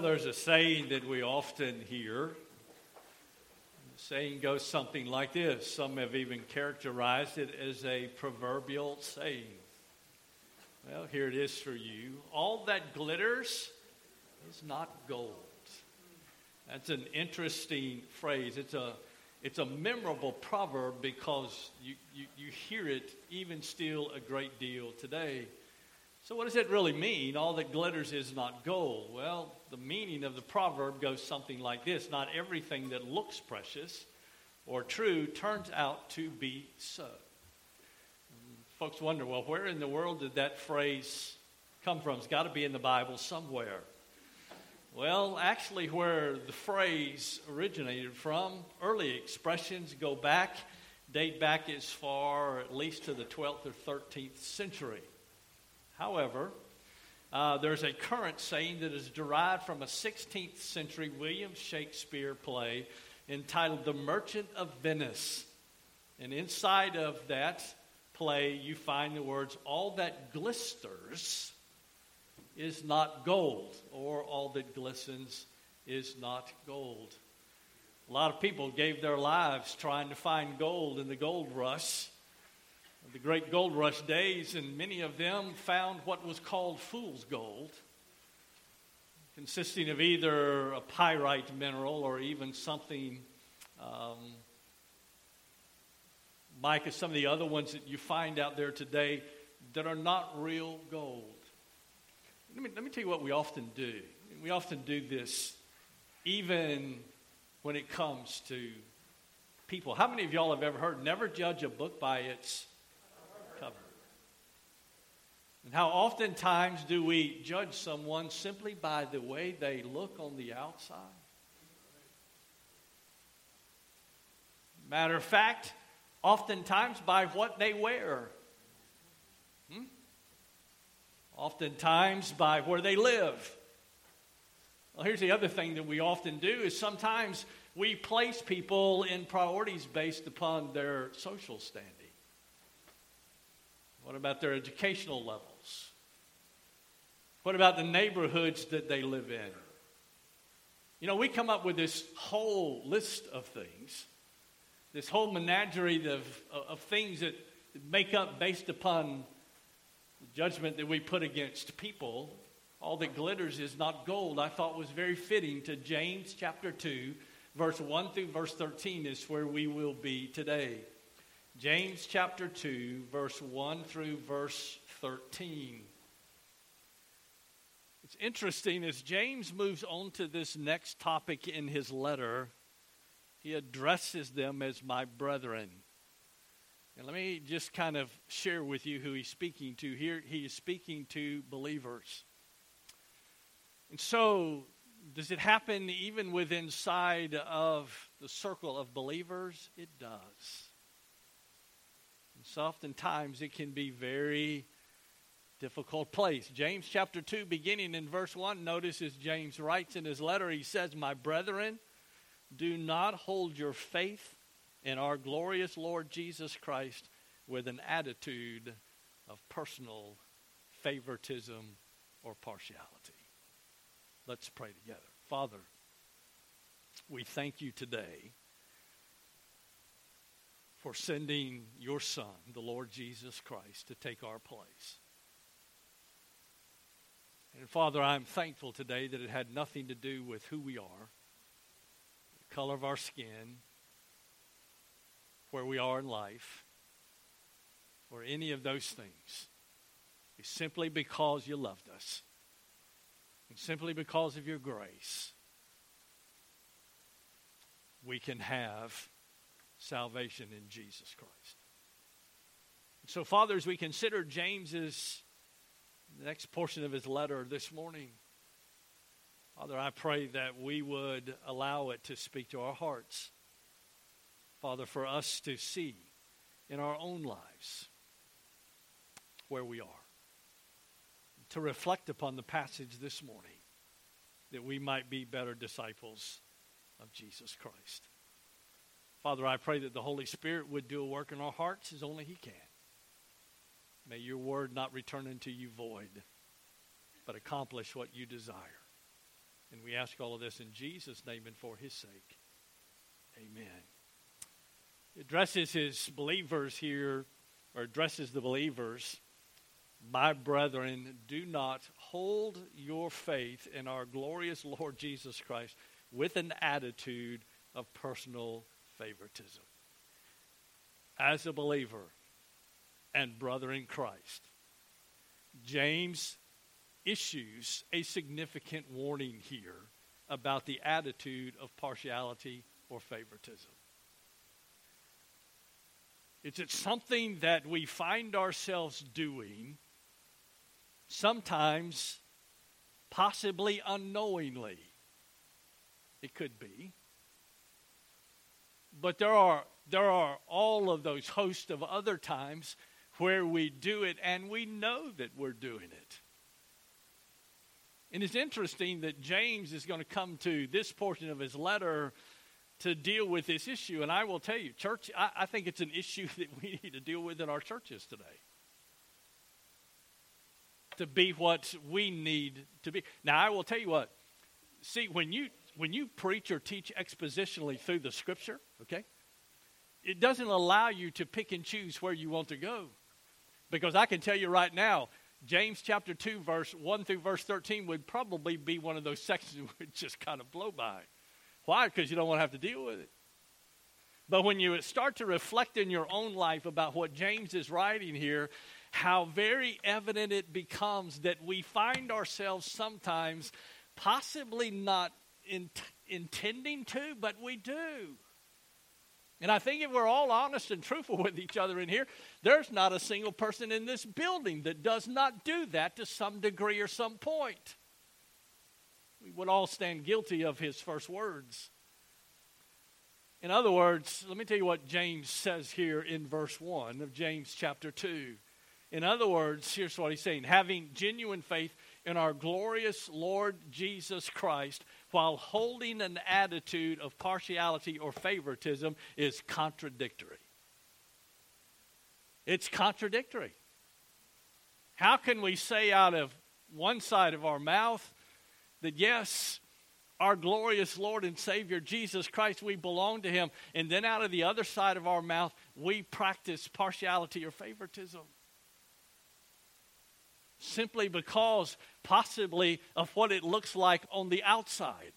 There's a saying that we often hear. The saying goes something like this. Some have even characterized it as a proverbial saying. Well, here it is for you. All that glitters is not gold. That's an interesting phrase. It's a, it's a memorable proverb because you, you, you hear it even still a great deal today. So, what does it really mean? All that glitters is not gold. Well, the meaning of the proverb goes something like this Not everything that looks precious or true turns out to be so. Folks wonder, well, where in the world did that phrase come from? It's got to be in the Bible somewhere. Well, actually, where the phrase originated from, early expressions go back, date back as far at least to the 12th or 13th century. However, uh, there's a current saying that is derived from a 16th century William Shakespeare play entitled The Merchant of Venice. And inside of that play, you find the words, All that glisters is not gold, or all that glistens is not gold. A lot of people gave their lives trying to find gold in the gold rush the great gold rush days, and many of them found what was called fool's gold, consisting of either a pyrite mineral or even something um, like some of the other ones that you find out there today that are not real gold. Let me, let me tell you what we often do. We often do this even when it comes to people. How many of y'all have ever heard never judge a book by its and how oftentimes do we judge someone simply by the way they look on the outside? Matter of fact, oftentimes by what they wear. Hmm? Oftentimes by where they live. Well, here's the other thing that we often do is sometimes we place people in priorities based upon their social standing. What about their educational levels? What about the neighborhoods that they live in? You know, we come up with this whole list of things, this whole menagerie of, of things that make up based upon the judgment that we put against people. All that glitters is not gold, I thought was very fitting to James chapter 2, verse 1 through verse 13 is where we will be today. James chapter 2, verse 1 through verse 13. It's interesting as James moves on to this next topic in his letter, he addresses them as my brethren. And let me just kind of share with you who he's speaking to. Here, he is speaking to believers. And so, does it happen even within inside of the circle of believers? It does. So oftentimes it can be very difficult place. James chapter 2, beginning in verse 1, notice as James writes in his letter, he says, My brethren, do not hold your faith in our glorious Lord Jesus Christ with an attitude of personal favoritism or partiality. Let's pray together. Father, we thank you today for sending your Son, the Lord Jesus Christ, to take our place. And Father, I'm thankful today that it had nothing to do with who we are, the color of our skin, where we are in life, or any of those things. It's simply because you loved us, and simply because of your grace, we can have salvation in Jesus Christ. So, Father, as we consider James's next portion of his letter this morning, Father, I pray that we would allow it to speak to our hearts. Father, for us to see in our own lives where we are, to reflect upon the passage this morning that we might be better disciples of Jesus Christ. Father, I pray that the Holy Spirit would do a work in our hearts as only He can. May your word not return unto you void, but accomplish what you desire. And we ask all of this in Jesus' name and for his sake. Amen. He addresses his believers here, or addresses the believers. My brethren, do not hold your faith in our glorious Lord Jesus Christ with an attitude of personal favoritism. As a believer and brother in Christ, James issues a significant warning here about the attitude of partiality or favoritism. It's, it's something that we find ourselves doing, sometimes possibly unknowingly. It could be. But there are, there are all of those hosts of other times where we do it and we know that we're doing it. And it's interesting that James is going to come to this portion of his letter to deal with this issue. And I will tell you, church, I, I think it's an issue that we need to deal with in our churches today. To be what we need to be. Now, I will tell you what. See, when you when you preach or teach expositionally through the scripture, okay, it doesn't allow you to pick and choose where you want to go. Because I can tell you right now, James chapter 2, verse 1 through verse 13 would probably be one of those sections that would just kind of blow by. Why? Because you don't want to have to deal with it. But when you start to reflect in your own life about what James is writing here, how very evident it becomes that we find ourselves sometimes possibly not in, intending to, but we do. And I think if we're all honest and truthful with each other in here, there's not a single person in this building that does not do that to some degree or some point. We would all stand guilty of his first words. In other words, let me tell you what James says here in verse 1 of James chapter 2. In other words, here's what he's saying having genuine faith in our glorious Lord Jesus Christ while holding an attitude of partiality or favoritism is contradictory. It's contradictory. How can we say out of one side of our mouth that, yes, our glorious Lord and Savior Jesus Christ, we belong to Him, and then out of the other side of our mouth, we practice partiality or favoritism? Simply because possibly of what it looks like on the outside,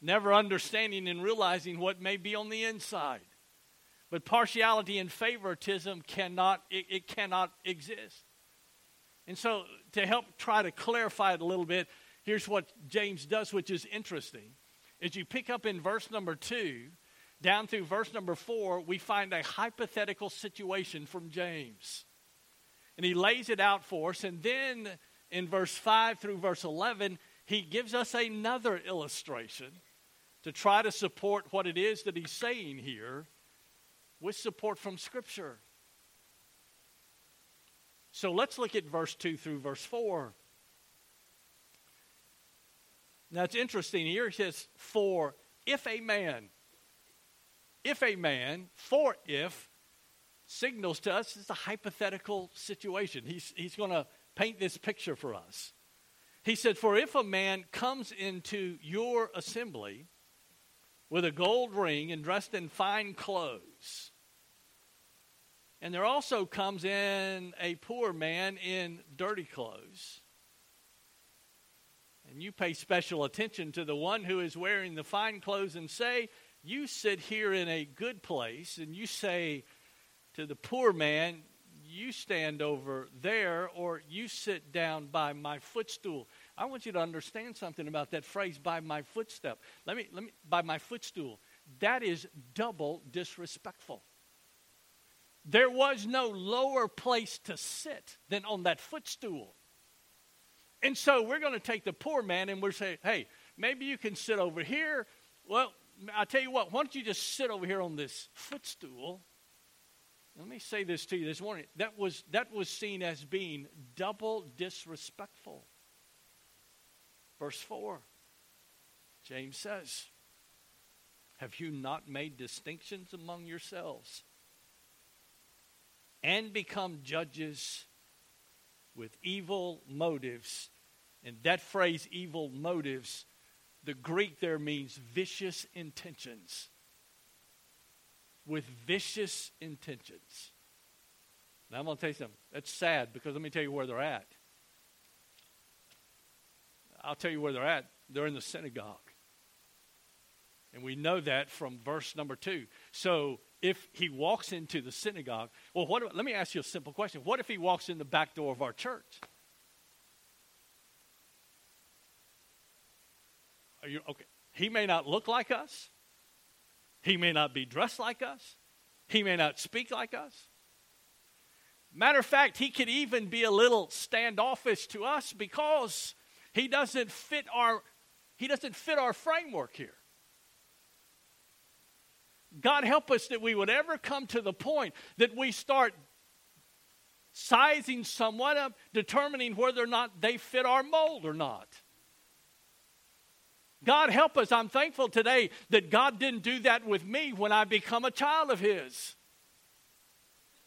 never understanding and realizing what may be on the inside. But partiality and favoritism cannot it, it cannot exist. And so to help try to clarify it a little bit, here's what James does, which is interesting. As you pick up in verse number two, down through verse number four, we find a hypothetical situation from James and he lays it out for us. And then in verse 5 through verse 11, he gives us another illustration to try to support what it is that he's saying here with support from Scripture. So let's look at verse 2 through verse 4. Now it's interesting here. It says, For if a man, if a man, for if signals to us it's a hypothetical situation. He's, he's going to paint this picture for us. He said, For if a man comes into your assembly with a gold ring and dressed in fine clothes, and there also comes in a poor man in dirty clothes, and you pay special attention to the one who is wearing the fine clothes and say, You sit here in a good place, and you say, to the poor man, you stand over there or you sit down by my footstool. I want you to understand something about that phrase by my footstep. Let me let me by my footstool. That is double disrespectful. There was no lower place to sit than on that footstool. And so we're going to take the poor man and we're saying, hey, maybe you can sit over here. Well, I tell you what, why don't you just sit over here on this footstool let me say this to you this morning. That was, that was seen as being double disrespectful. Verse 4, James says, Have you not made distinctions among yourselves and become judges with evil motives And that phrase, evil motives, the Greek there means vicious intentions. With vicious intentions. Now, I'm going to tell you something. That's sad because let me tell you where they're at. I'll tell you where they're at. They're in the synagogue. And we know that from verse number two. So if he walks into the synagogue, well, what, let me ask you a simple question. What if he walks in the back door of our church? Are you okay? He may not look like us. He may not be dressed like us. He may not speak like us. Matter of fact, he could even be a little standoffish to us because he doesn't fit our he doesn't fit our framework here. God help us that we would ever come to the point that we start sizing someone up, determining whether or not they fit our mold or not. God help us. I'm thankful today that God didn't do that with me when I become a child of His.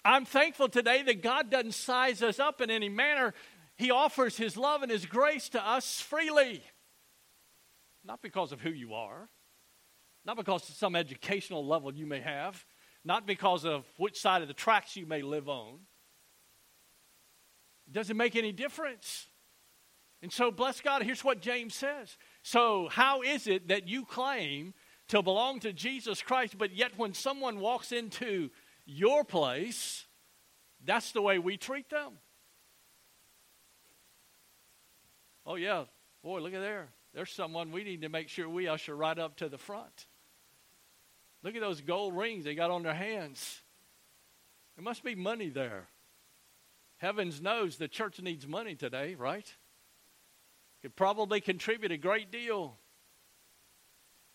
I'm thankful today that God doesn't size us up in any manner. He offers His love and His grace to us freely. Not because of who you are, not because of some educational level you may have, not because of which side of the tracks you may live on. It doesn't make any difference. And so, bless God, here's what James says. So, how is it that you claim to belong to Jesus Christ, but yet when someone walks into your place, that's the way we treat them? Oh, yeah. Boy, look at there. There's someone we need to make sure we usher right up to the front. Look at those gold rings they got on their hands. There must be money there. Heavens knows the church needs money today, right? Could probably contribute a great deal.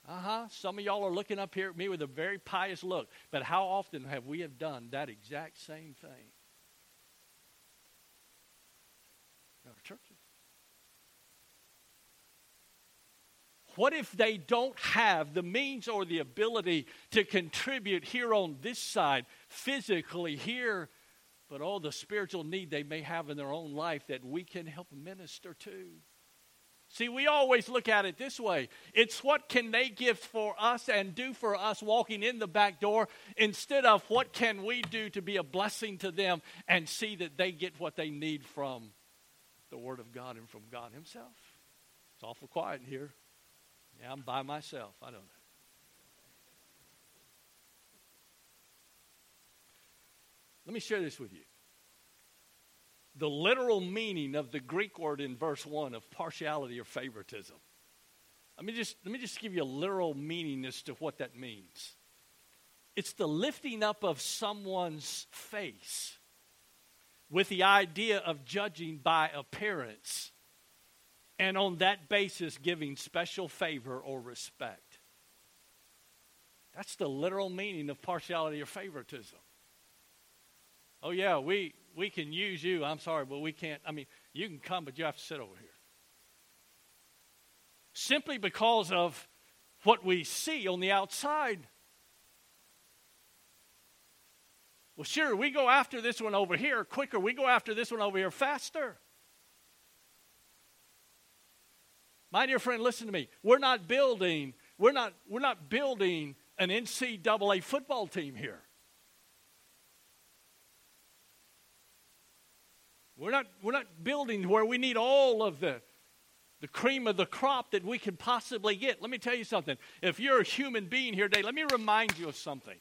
Uh huh. Some of y'all are looking up here at me with a very pious look. But how often have we have done that exact same thing? In our churches. What if they don't have the means or the ability to contribute here on this side, physically here, but all the spiritual need they may have in their own life that we can help minister to? See, we always look at it this way. It's what can they give for us and do for us walking in the back door instead of what can we do to be a blessing to them and see that they get what they need from the Word of God and from God Himself. It's awful quiet in here. Yeah, I'm by myself. I don't know. Let me share this with you. The literal meaning of the Greek word in verse 1 of partiality or favoritism. Let me just, let me just give you a literal meaning as to what that means. It's the lifting up of someone's face with the idea of judging by appearance and on that basis giving special favor or respect. That's the literal meaning of partiality or favoritism. Oh, yeah, we, we can use you. I'm sorry, but we can't. I mean, you can come, but you have to sit over here. Simply because of what we see on the outside. Well, sure, we go after this one over here quicker. We go after this one over here faster. My dear friend, listen to me. We're not building, we're not, we're not building an NCAA football team here. We're not, we're not building where we need all of the, the cream of the crop that we could possibly get. Let me tell you something. If you're a human being here today, let me remind you of something.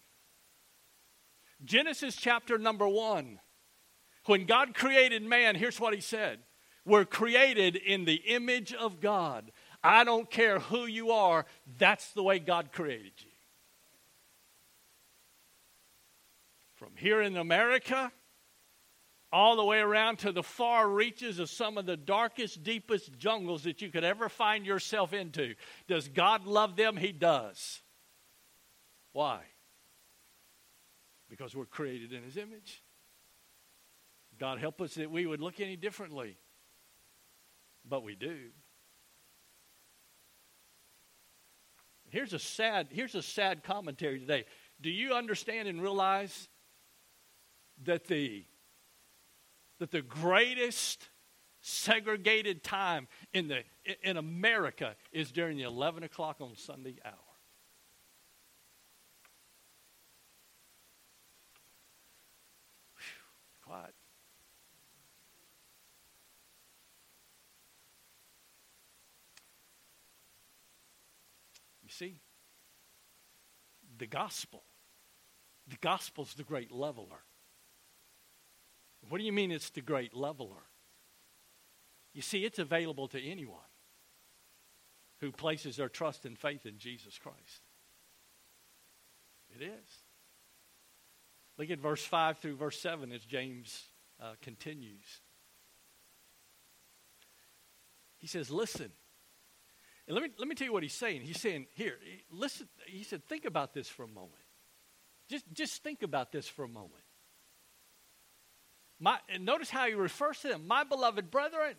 Genesis chapter number one. When God created man, here's what he said we're created in the image of God. I don't care who you are, that's the way God created you. From here in America, all the way around to the far reaches of some of the darkest, deepest jungles that you could ever find yourself into. Does God love them? He does. Why? Because we're created in His image. God help us that we would look any differently but we do. Here's a sad, here's a sad commentary today. Do you understand and realize that the that the greatest segregated time in, the, in America is during the 11 o'clock on Sunday hour. Quiet. You see, the gospel, the gospel's the great leveler. What do you mean it's the great leveler? You see, it's available to anyone who places their trust and faith in Jesus Christ. It is. Look at verse 5 through verse 7 as James uh, continues. He says, Listen. And let me, let me tell you what he's saying. He's saying, Here, listen. He said, Think about this for a moment. Just, just think about this for a moment. My, and notice how he refers to them, my beloved brethren.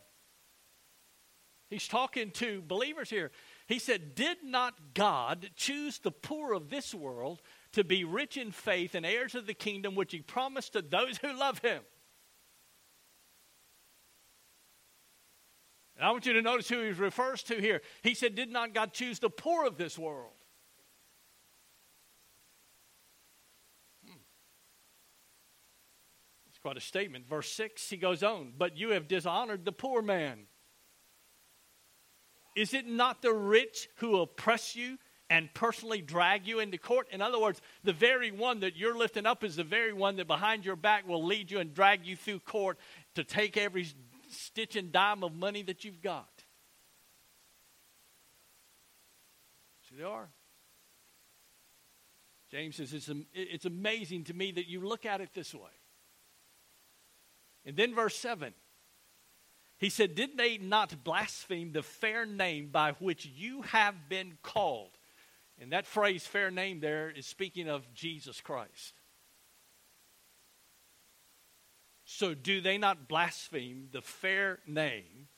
He's talking to believers here. He said, Did not God choose the poor of this world to be rich in faith and heirs of the kingdom which he promised to those who love him? And I want you to notice who he refers to here. He said, Did not God choose the poor of this world? Quite a statement. Verse 6, he goes on, But you have dishonored the poor man. Is it not the rich who oppress you and personally drag you into court? In other words, the very one that you're lifting up is the very one that behind your back will lead you and drag you through court to take every stitch and dime of money that you've got. See, they are. James says, it's, it's amazing to me that you look at it this way. And then verse 7. He said, Did they not blaspheme the fair name by which you have been called? And that phrase, fair name, there is speaking of Jesus Christ. So, do they not blaspheme the fair name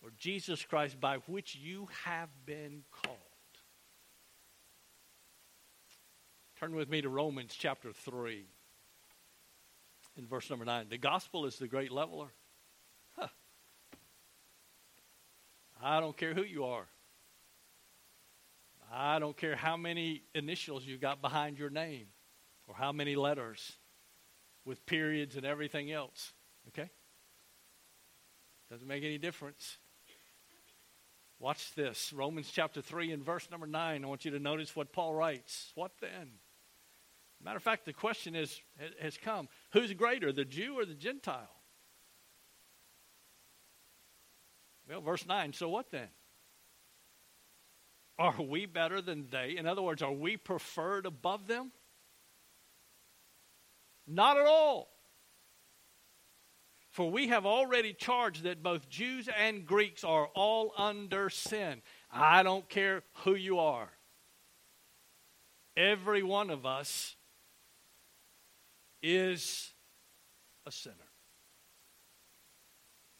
or Jesus Christ by which you have been called? Turn with me to Romans chapter 3 in verse number 9. The gospel is the great leveler. I don't care who you are. I don't care how many initials you got behind your name or how many letters with periods and everything else. Okay? Doesn't make any difference. Watch this. Romans chapter 3 and verse number 9. I want you to notice what Paul writes. What then? Matter of fact, the question is, has come who's greater, the Jew or the Gentile? Well, verse 9, so what then? Are we better than they? In other words, are we preferred above them? Not at all. For we have already charged that both Jews and Greeks are all under sin. I don't care who you are. Every one of us is a sinner.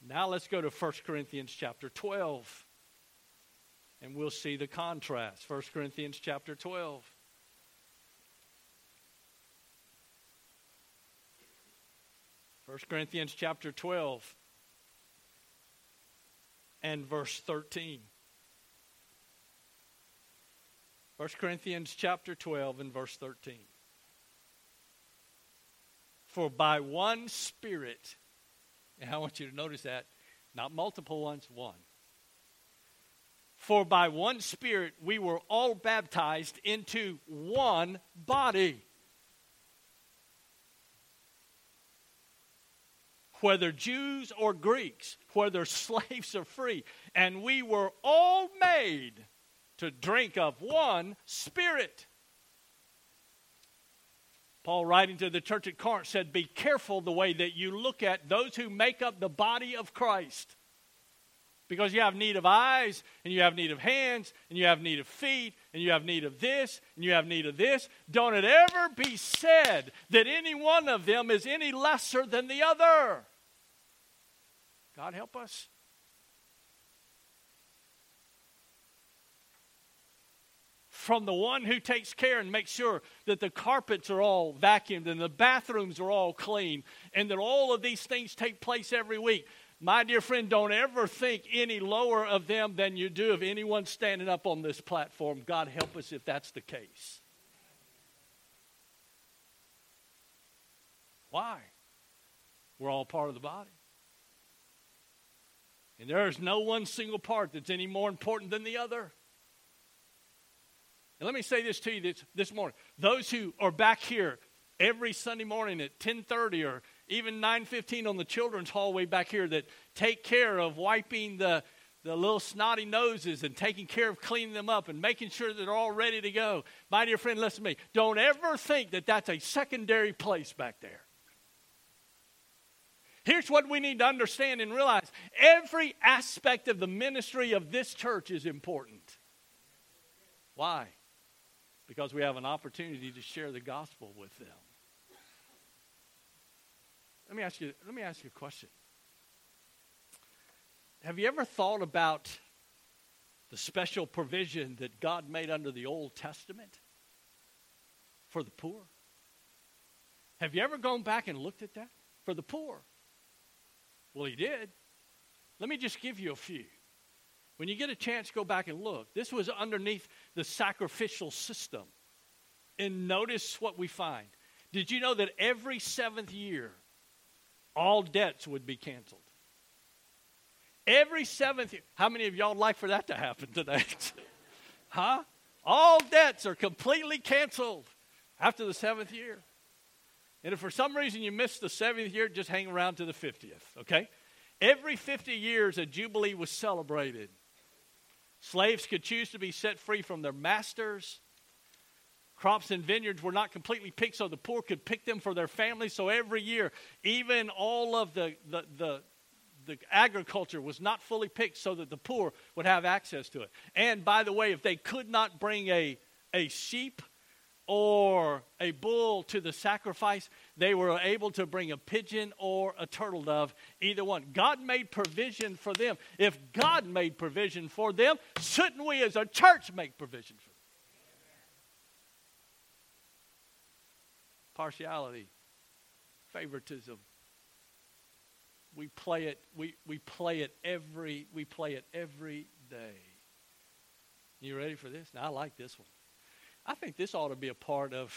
Now let's go to 1 Corinthians chapter 12 and we'll see the contrast. 1 Corinthians chapter 12. First Corinthians chapter 12 and verse 13. 1 Corinthians chapter 12 and verse 13. For by one Spirit, and I want you to notice that, not multiple ones, one. For by one Spirit we were all baptized into one body. Whether Jews or Greeks, whether slaves or free, and we were all made to drink of one Spirit. Paul, writing to the church at Corinth, said, Be careful the way that you look at those who make up the body of Christ. Because you have need of eyes, and you have need of hands, and you have need of feet, and you have need of this, and you have need of this. Don't it ever be said that any one of them is any lesser than the other. God help us. From the one who takes care and makes sure that the carpets are all vacuumed and the bathrooms are all clean and that all of these things take place every week. My dear friend, don't ever think any lower of them than you do of anyone standing up on this platform. God help us if that's the case. Why? We're all part of the body. And there is no one single part that's any more important than the other. And let me say this to you this, this morning. Those who are back here every Sunday morning at 10:30 or even 9:15 on the children's hallway back here that take care of wiping the the little snotty noses and taking care of cleaning them up and making sure that they're all ready to go. My dear friend, listen to me. Don't ever think that that's a secondary place back there. Here's what we need to understand and realize every aspect of the ministry of this church is important. Why? Because we have an opportunity to share the gospel with them. Let me ask you, let me ask you a question. Have you ever thought about the special provision that God made under the Old Testament for the poor? Have you ever gone back and looked at that? For the poor. Well, he did. Let me just give you a few. When you get a chance, go back and look. This was underneath the sacrificial system. And notice what we find. Did you know that every seventh year, all debts would be canceled? Every seventh year. How many of y'all like for that to happen today? huh? All debts are completely canceled after the seventh year. And if for some reason you missed the seventh year, just hang around to the 50th, okay? Every 50 years, a jubilee was celebrated. Slaves could choose to be set free from their masters. Crops and vineyards were not completely picked, so the poor could pick them for their families. So every year, even all of the, the, the, the agriculture was not fully picked so that the poor would have access to it. And by the way, if they could not bring a, a sheep or a bull to the sacrifice, they were able to bring a pigeon or a turtle dove, either one. God made provision for them. If God made provision for them, shouldn't we as a church make provision for them? Partiality, favoritism. We play it, we, we play it every we play it every day. You ready for this? Now I like this one. I think this ought to be a part of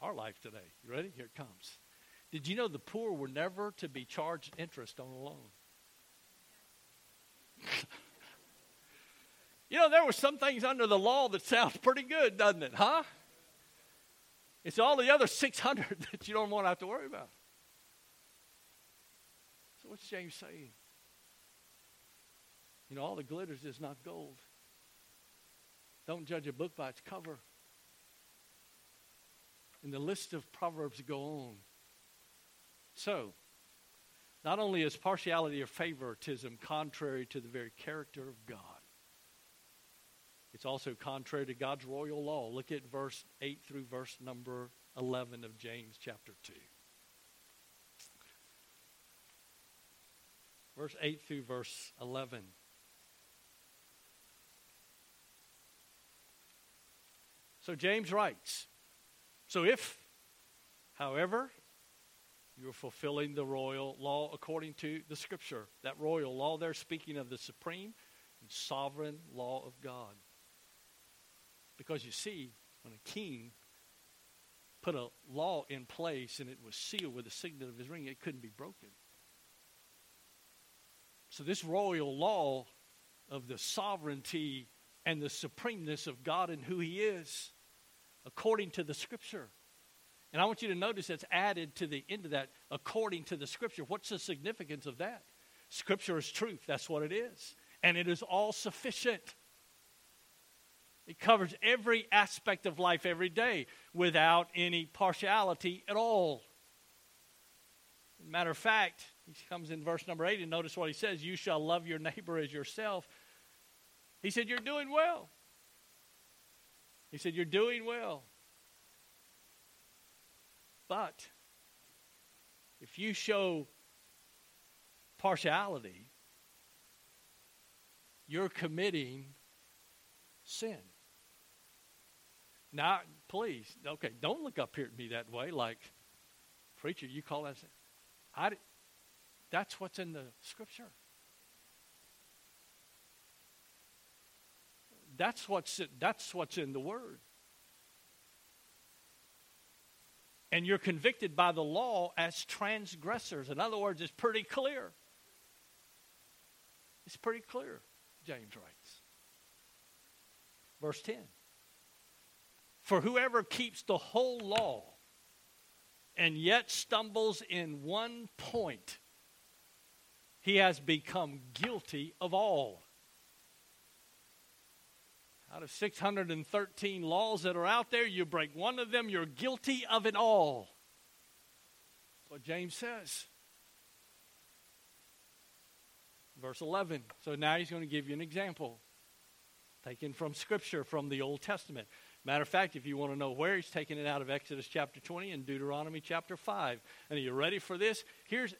our life today. You ready? Here it comes. Did you know the poor were never to be charged interest on a loan? you know, there were some things under the law that sounds pretty good, doesn't it? Huh? It's all the other 600 that you don't want to have to worry about. So what's James saying? You know, all the glitters is not gold. Don't judge a book by its cover. And the list of Proverbs go on. So, not only is partiality or favoritism contrary to the very character of God, it's also contrary to God's royal law. Look at verse 8 through verse number 11 of James chapter 2. Verse 8 through verse 11. So James writes, so if, however, you are fulfilling the royal law according to the scripture, that royal law there speaking of the supreme and sovereign law of God. Because you see, when a king put a law in place and it was sealed with the signet of his ring, it couldn't be broken. So, this royal law of the sovereignty and the supremeness of God and who He is according to the scripture. And I want you to notice that's added to the end of that, according to the scripture. What's the significance of that? Scripture is truth. That's what it is. And it is all sufficient. It covers every aspect of life every day without any partiality at all. Matter of fact, he comes in verse number eight and notice what he says You shall love your neighbor as yourself. He said, You're doing well. He said, You're doing well. But if you show partiality, you're committing sin. Now, please, okay, don't look up here at me that way like, preacher, you call that sin. I, That's what's in the scripture. That's what's, that's what's in the word. And you're convicted by the law as transgressors. In other words, it's pretty clear. It's pretty clear, James writes. Verse 10 For whoever keeps the whole law and yet stumbles in one point, he has become guilty of all. Out of 613 laws that are out there, you break one of them, you're guilty of it all. That's what James says. Verse 11. So now he's going to give you an example taken from Scripture from the Old Testament. Matter of fact, if you want to know where, he's taking it out of Exodus chapter 20 and Deuteronomy chapter 5. And are you ready for this? Here's,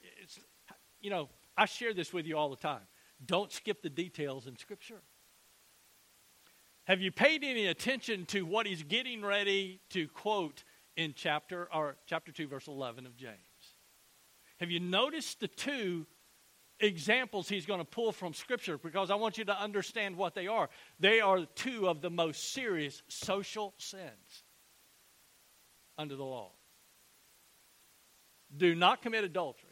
you know, I share this with you all the time. Don't skip the details in Scripture. Have you paid any attention to what he's getting ready to quote in chapter or chapter 2 verse 11 of James? Have you noticed the two examples he's going to pull from Scripture because I want you to understand what they are. They are two of the most serious social sins under the law. Do not commit adultery.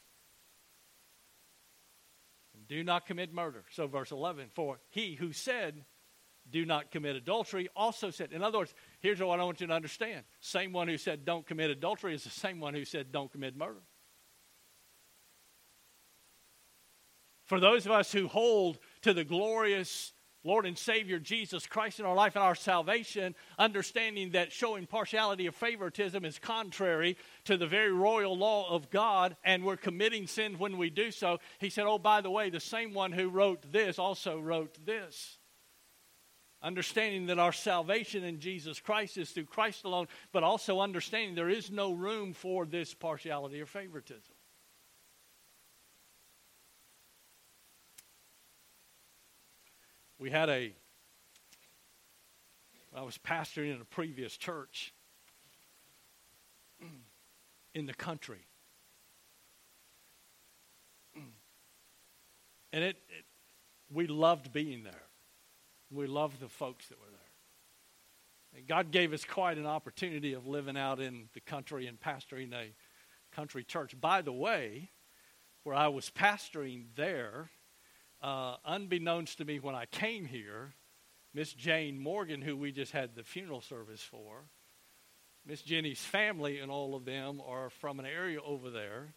Do not commit murder. So, verse 11 For he who said, Do not commit adultery, also said, In other words, here's what I want you to understand. Same one who said, Don't commit adultery is the same one who said, Don't commit murder. For those of us who hold to the glorious Lord and Savior Jesus Christ in our life and our salvation, understanding that showing partiality or favoritism is contrary to the very royal law of God, and we're committing sin when we do so. He said, Oh, by the way, the same one who wrote this also wrote this. Understanding that our salvation in Jesus Christ is through Christ alone, but also understanding there is no room for this partiality or favoritism. We had a, I was pastoring in a previous church in the country. And it, it, we loved being there. We loved the folks that were there. And God gave us quite an opportunity of living out in the country and pastoring a country church. By the way, where I was pastoring there, uh, unbeknownst to me when I came here, Miss Jane Morgan, who we just had the funeral service for, Miss Jenny's family and all of them are from an area over there.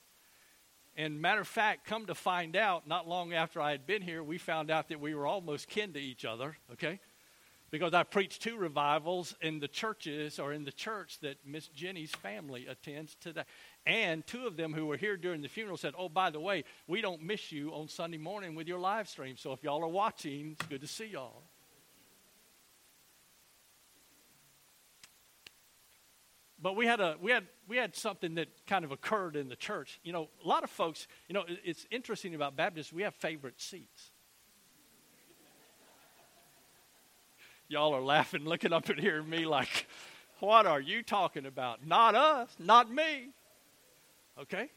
And matter of fact, come to find out, not long after I had been here, we found out that we were almost kin to each other, okay? Because I preached two revivals in the churches or in the church that Miss Jenny's family attends today. And two of them who were here during the funeral said, Oh, by the way, we don't miss you on Sunday morning with your live stream. So if y'all are watching, it's good to see y'all. But we had a we had we had something that kind of occurred in the church. You know, a lot of folks, you know, it's interesting about Baptists, we have favorite seats. Y'all are laughing, looking up at here me like, what are you talking about? Not us, not me. Okay?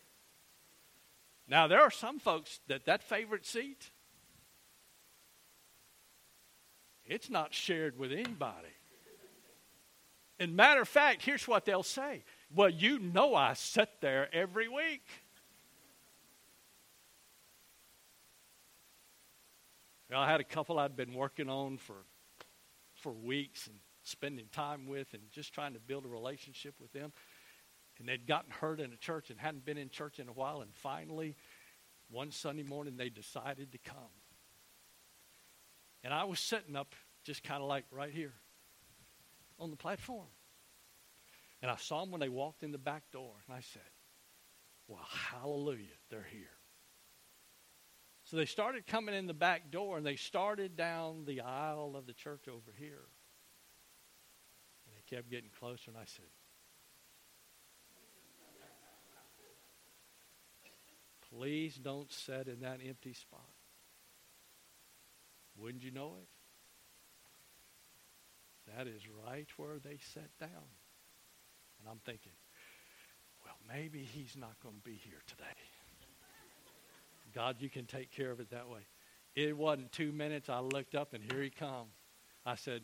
Now, there are some folks that that favorite seat, it's not shared with anybody. And matter of fact, here's what they'll say. Well, you know I sit there every week. Well, I had a couple I'd been working on for for weeks and spending time with and just trying to build a relationship with them and they'd gotten hurt in a church and hadn't been in church in a while. And finally, one Sunday morning, they decided to come. And I was sitting up just kind of like right here on the platform. And I saw them when they walked in the back door. And I said, Well, hallelujah, they're here. So they started coming in the back door and they started down the aisle of the church over here. And they kept getting closer. And I said, Please don't sit in that empty spot. Wouldn't you know it? That is right where they sat down. And I'm thinking, well, maybe he's not going to be here today. God, you can take care of it that way. It wasn't two minutes. I looked up and here he come. I said,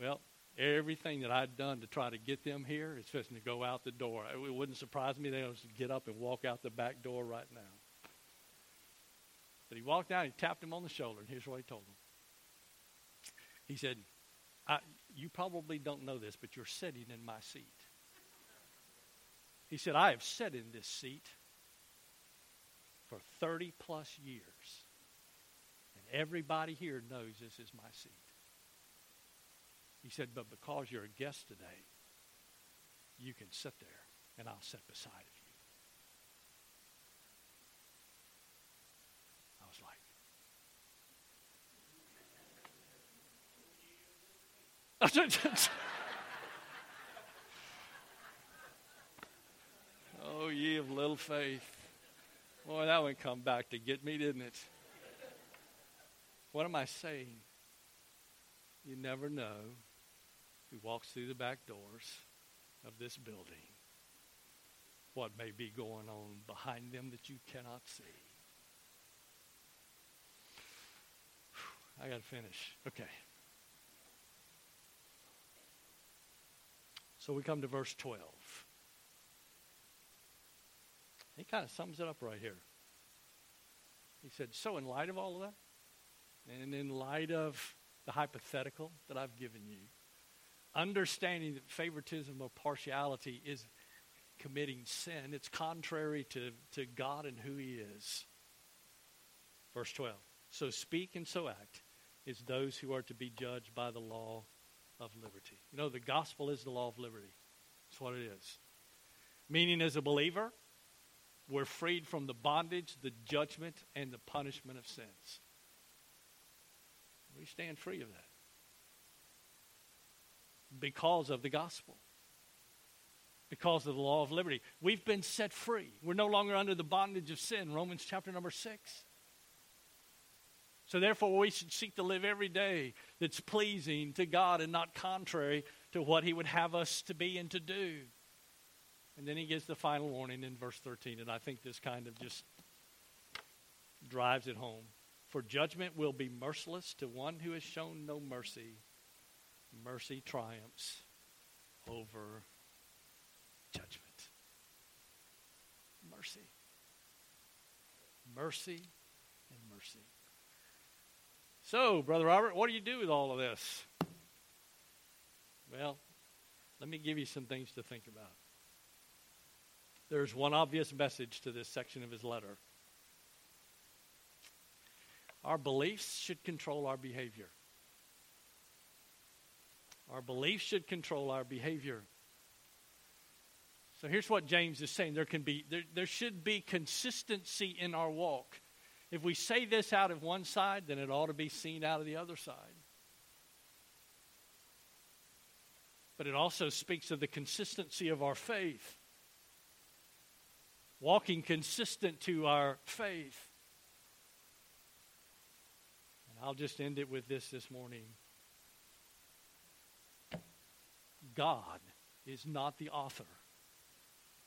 well, everything that I'd done to try to get them here is fixing to go out the door. It wouldn't surprise me they would get up and walk out the back door right now. But he walked out, he tapped him on the shoulder, and here's what he told him. He said, You probably don't know this, but you're sitting in my seat. He said, I have sat in this seat for 30 plus years. And everybody here knows this is my seat. He said, But because you're a guest today, you can sit there and I'll sit beside you. I was like, oh, ye of little faith. Boy, that one come back to get me, didn't it? What am I saying? You never know who walks through the back doors of this building, what may be going on behind them that you cannot see. I got to finish. Okay. So we come to verse 12. He kind of sums it up right here. He said, So, in light of all of that, and in light of the hypothetical that I've given you, understanding that favoritism or partiality is committing sin. It's contrary to, to God and who He is. Verse 12. So speak and so act is those who are to be judged by the law of liberty. You know, the gospel is the law of liberty. That's what it is. Meaning, as a believer, we're freed from the bondage, the judgment, and the punishment of sins. We stand free of that because of the gospel, because of the law of liberty. We've been set free. We're no longer under the bondage of sin, Romans chapter number 6. So, therefore, we should seek to live every day that's pleasing to God and not contrary to what He would have us to be and to do. And then He gives the final warning in verse 13, and I think this kind of just drives it home. For judgment will be merciless to one who has shown no mercy mercy triumphs over judgment. Mercy. Mercy and mercy. So, Brother Robert, what do you do with all of this? Well, let me give you some things to think about. There's one obvious message to this section of his letter. Our beliefs should control our behavior. Our beliefs should control our behavior. So here's what James is saying there can be there, there should be consistency in our walk. If we say this out of one side, then it ought to be seen out of the other side. But it also speaks of the consistency of our faith. Walking consistent to our faith. And I'll just end it with this this morning. God is not the author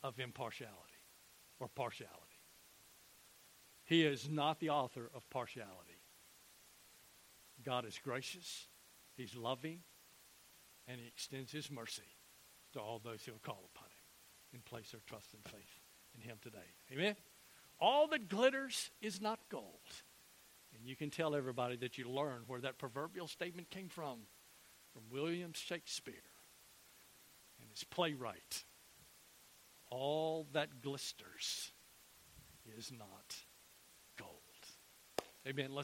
of impartiality or partiality. He is not the author of partiality. God is gracious, He's loving, and He extends His mercy to all those who will call upon Him and place their trust and faith in Him today. Amen? All that glitters is not gold. And you can tell everybody that you learned where that proverbial statement came from, from William Shakespeare and his playwright. All that glisters is not gold. Amen. Let's